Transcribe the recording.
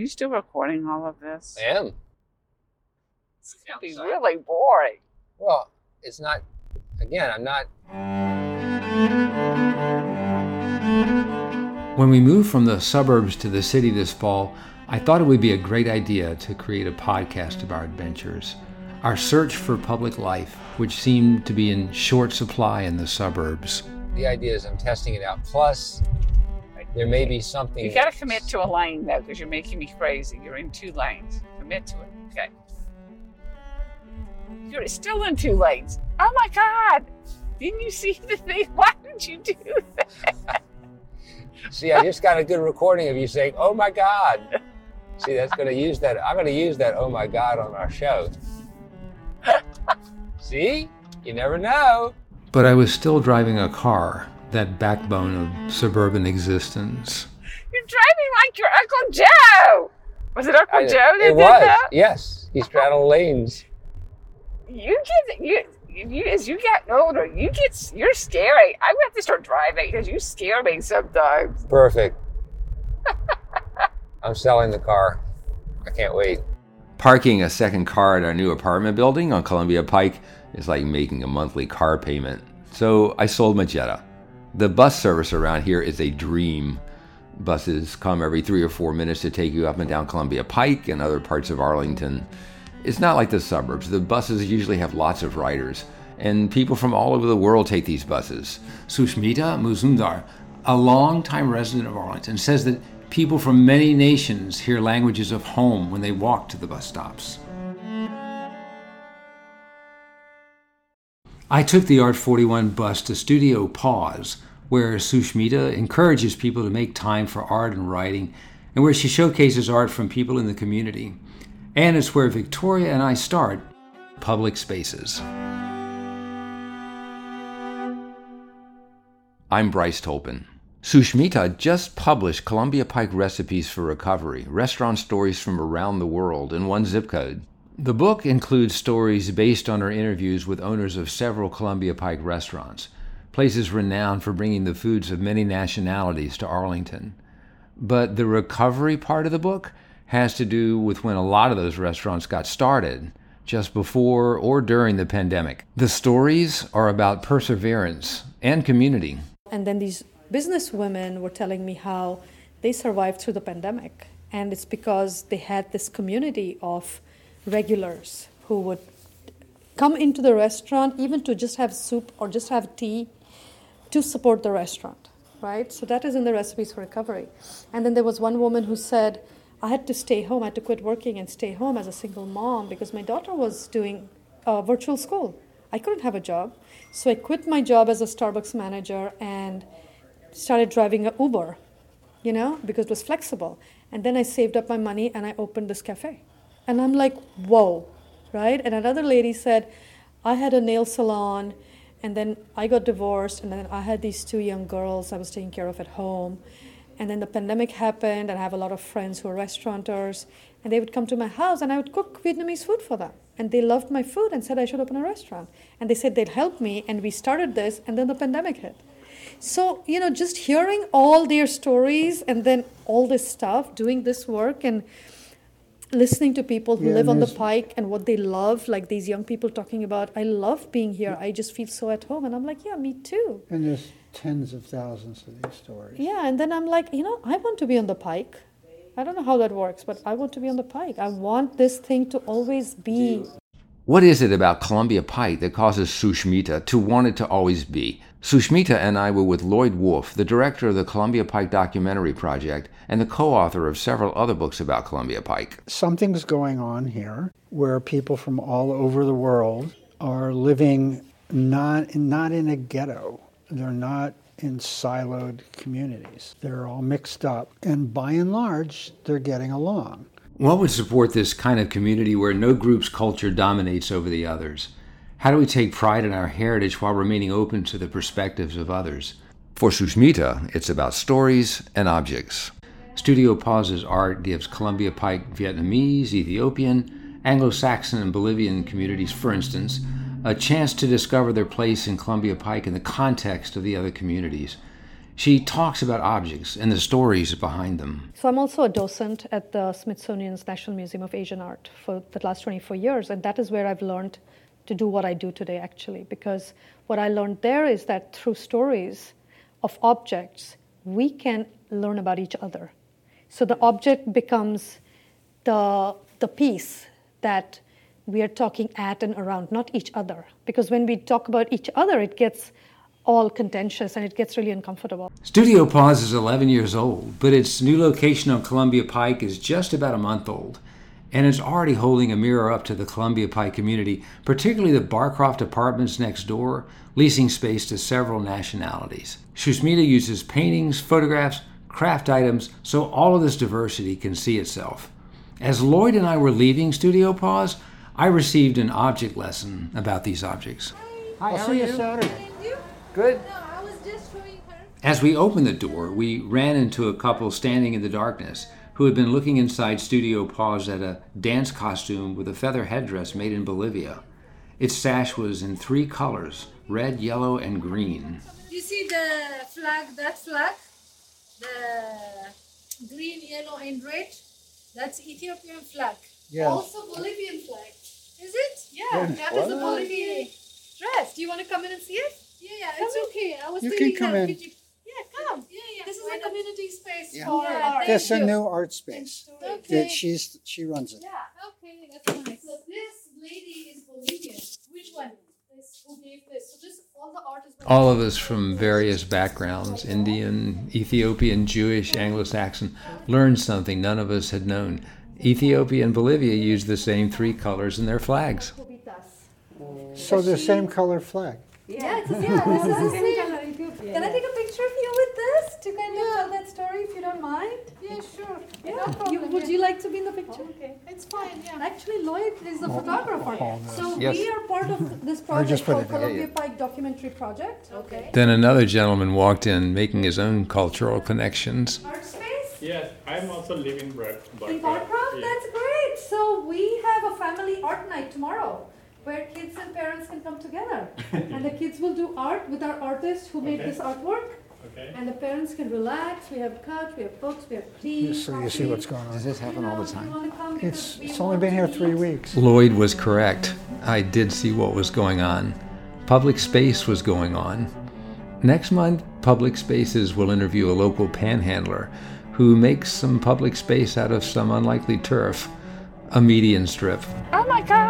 you still recording all of this? I am. It's gonna be really boring. Well, it's not. Again, I'm not. When we moved from the suburbs to the city this fall, I thought it would be a great idea to create a podcast of our adventures. Our search for public life, which seemed to be in short supply in the suburbs. The idea is I'm testing it out. Plus, there may be something. You gotta commit to a lane though, because you're making me crazy. You're in two lanes. Commit to it. Okay. You're still in two lanes. Oh my God! Didn't you see the thing? Why did you do that? See, I just got a good recording of you saying, "Oh my God." See, that's going to use that. I'm going to use that. Oh my God, on our show. See, you never know. But I was still driving a car, that backbone of suburban existence. You're driving like your Uncle Joe. Was it Uncle I- uh, Joe that it did was. that? Yes, he straddled lanes. You get you. You, as you get older, you get you're scary. I'm gonna have to start driving because you scare me sometimes. Perfect. I'm selling the car. I can't wait. Parking a second car at our new apartment building on Columbia Pike is like making a monthly car payment. So I sold my Jetta. The bus service around here is a dream. Buses come every three or four minutes to take you up and down Columbia Pike and other parts of Arlington. It's not like the suburbs. The buses usually have lots of riders, and people from all over the world take these buses. Sushmita Mazumdar, a longtime resident of Arlington, says that people from many nations hear languages of home when they walk to the bus stops. I took the Art 41 bus to Studio Pause, where Sushmita encourages people to make time for art and writing, and where she showcases art from people in the community. And it's where Victoria and I start public spaces. I'm Bryce Tolpin. Sushmita just published Columbia Pike Recipes for Recovery Restaurant Stories from Around the World in one zip code. The book includes stories based on her interviews with owners of several Columbia Pike restaurants, places renowned for bringing the foods of many nationalities to Arlington. But the recovery part of the book has to do with when a lot of those restaurants got started, just before or during the pandemic. The stories are about perseverance and community. And then these business women were telling me how they survived through the pandemic. And it's because they had this community of regulars who would come into the restaurant, even to just have soup or just have tea, to support the restaurant, right? So that is in the recipes for recovery. And then there was one woman who said, I had to stay home, I had to quit working and stay home as a single mom because my daughter was doing uh, virtual school. I couldn't have a job. So I quit my job as a Starbucks manager and started driving a Uber, you know, because it was flexible. And then I saved up my money and I opened this cafe. And I'm like, whoa, right? And another lady said, I had a nail salon and then I got divorced and then I had these two young girls I was taking care of at home. And then the pandemic happened and I have a lot of friends who are restaurateurs and they would come to my house and I would cook Vietnamese food for them. And they loved my food and said I should open a restaurant. And they said they'd help me and we started this and then the pandemic hit. So, you know, just hearing all their stories and then all this stuff, doing this work and listening to people who Yeah, live on the pike and what they love, like these young people talking about, I love being here. I just feel so at home. And I'm like, yeah, me too. And there's tens of thousands of these stories. Yeah, and then I'm like, you know, I want to be on the pike. I don't know how that works, but I want to be on the pike. I want this thing to always be. What is it about Columbia Pike that causes Sushmita to want it to always be? Sushmita and I were with Lloyd Wolf, the director of the Columbia Pike Documentary Project and the co author of several other books about Columbia Pike. Something's going on here where people from all over the world are living not, not in a ghetto. They're not in siloed communities. They're all mixed up. And by and large, they're getting along. What would support this kind of community where no group's culture dominates over the others? How do we take pride in our heritage while remaining open to the perspectives of others? For Sushmita, it's about stories and objects. Studio Pause's art gives Columbia Pike Vietnamese, Ethiopian, Anglo Saxon, and Bolivian communities, for instance, a chance to discover their place in Columbia Pike in the context of the other communities. She talks about objects and the stories behind them. So I'm also a docent at the Smithsonian's National Museum of Asian Art for the last 24 years, and that is where I've learned to do what I do today, actually, because what I learned there is that through stories of objects, we can learn about each other. So the object becomes the, the piece that we are talking at and around, not each other. Because when we talk about each other, it gets all contentious and it gets really uncomfortable. Studio Pause is 11 years old, but its new location on Columbia Pike is just about a month old. And it's already holding a mirror up to the Columbia Pike community, particularly the Barcroft apartments next door, leasing space to several nationalities. Sushmita uses paintings, photographs, craft items, so all of this diversity can see itself. As Lloyd and I were leaving Studio Pause, I received an object lesson about these objects. I'll see you Saturday. Good. As we opened the door, we ran into a couple standing in the darkness who had been looking inside Studio Pause at a dance costume with a feather headdress made in Bolivia. Its sash was in three colors red, yellow, and green. You see the flag, that flag? The green, yellow, and red? That's Ethiopian flag. Yes. Also Bolivian flag. Is it? Yeah, that is a Bolivian dress. Do you want to come in and see it? Yeah, yeah, it's okay. I was You can thinking come that in. could you- Yeah, come. Yeah, yeah. This is a community space Yeah. for Yeah, art. That's a you. new art space. Okay. That she's she runs it. Yeah, okay, that's nice. So this lady is Bolivian. Which one? This who gave this? So this all the art is All of us from various backgrounds Indian, Ethiopian, Jewish, Anglo Saxon learned something none of us had known. Ethiopia and Bolivia use the same three colors in their flags. So the same color flag. Yeah, it's, yeah, this is the same. Can I take a picture of you with this to kind of tell that story if you don't mind? Yeah, sure. Yeah. No problem. You, would you like to be in the picture? Oh, okay, it's fine, yeah. Actually, Lloyd is the photographer. So Yes. we are part of this project put called it there. Columbia Pike Documentary Project. Okay. Then another gentleman walked in, making his own cultural connections. Art space Yes, I'm also living Bar- in Barcroft. Barcroft? Yeah. That's great. So we have a family art night tomorrow where kids and parents can come together. and the kids will do art with our artist who made Okay. this artwork. Okay. And the parents can relax. We have couch, we have books, we have tea. So you see what's going on. Does on. this happen all the You know, time? you wanna come because It's it's only been here three weeks. Lloyd was correct. I did see what was going on. Public space was going on. Next month, Public Spaces will interview a local panhandler who makes some public space out of some unlikely turf, a median strip. Oh my God!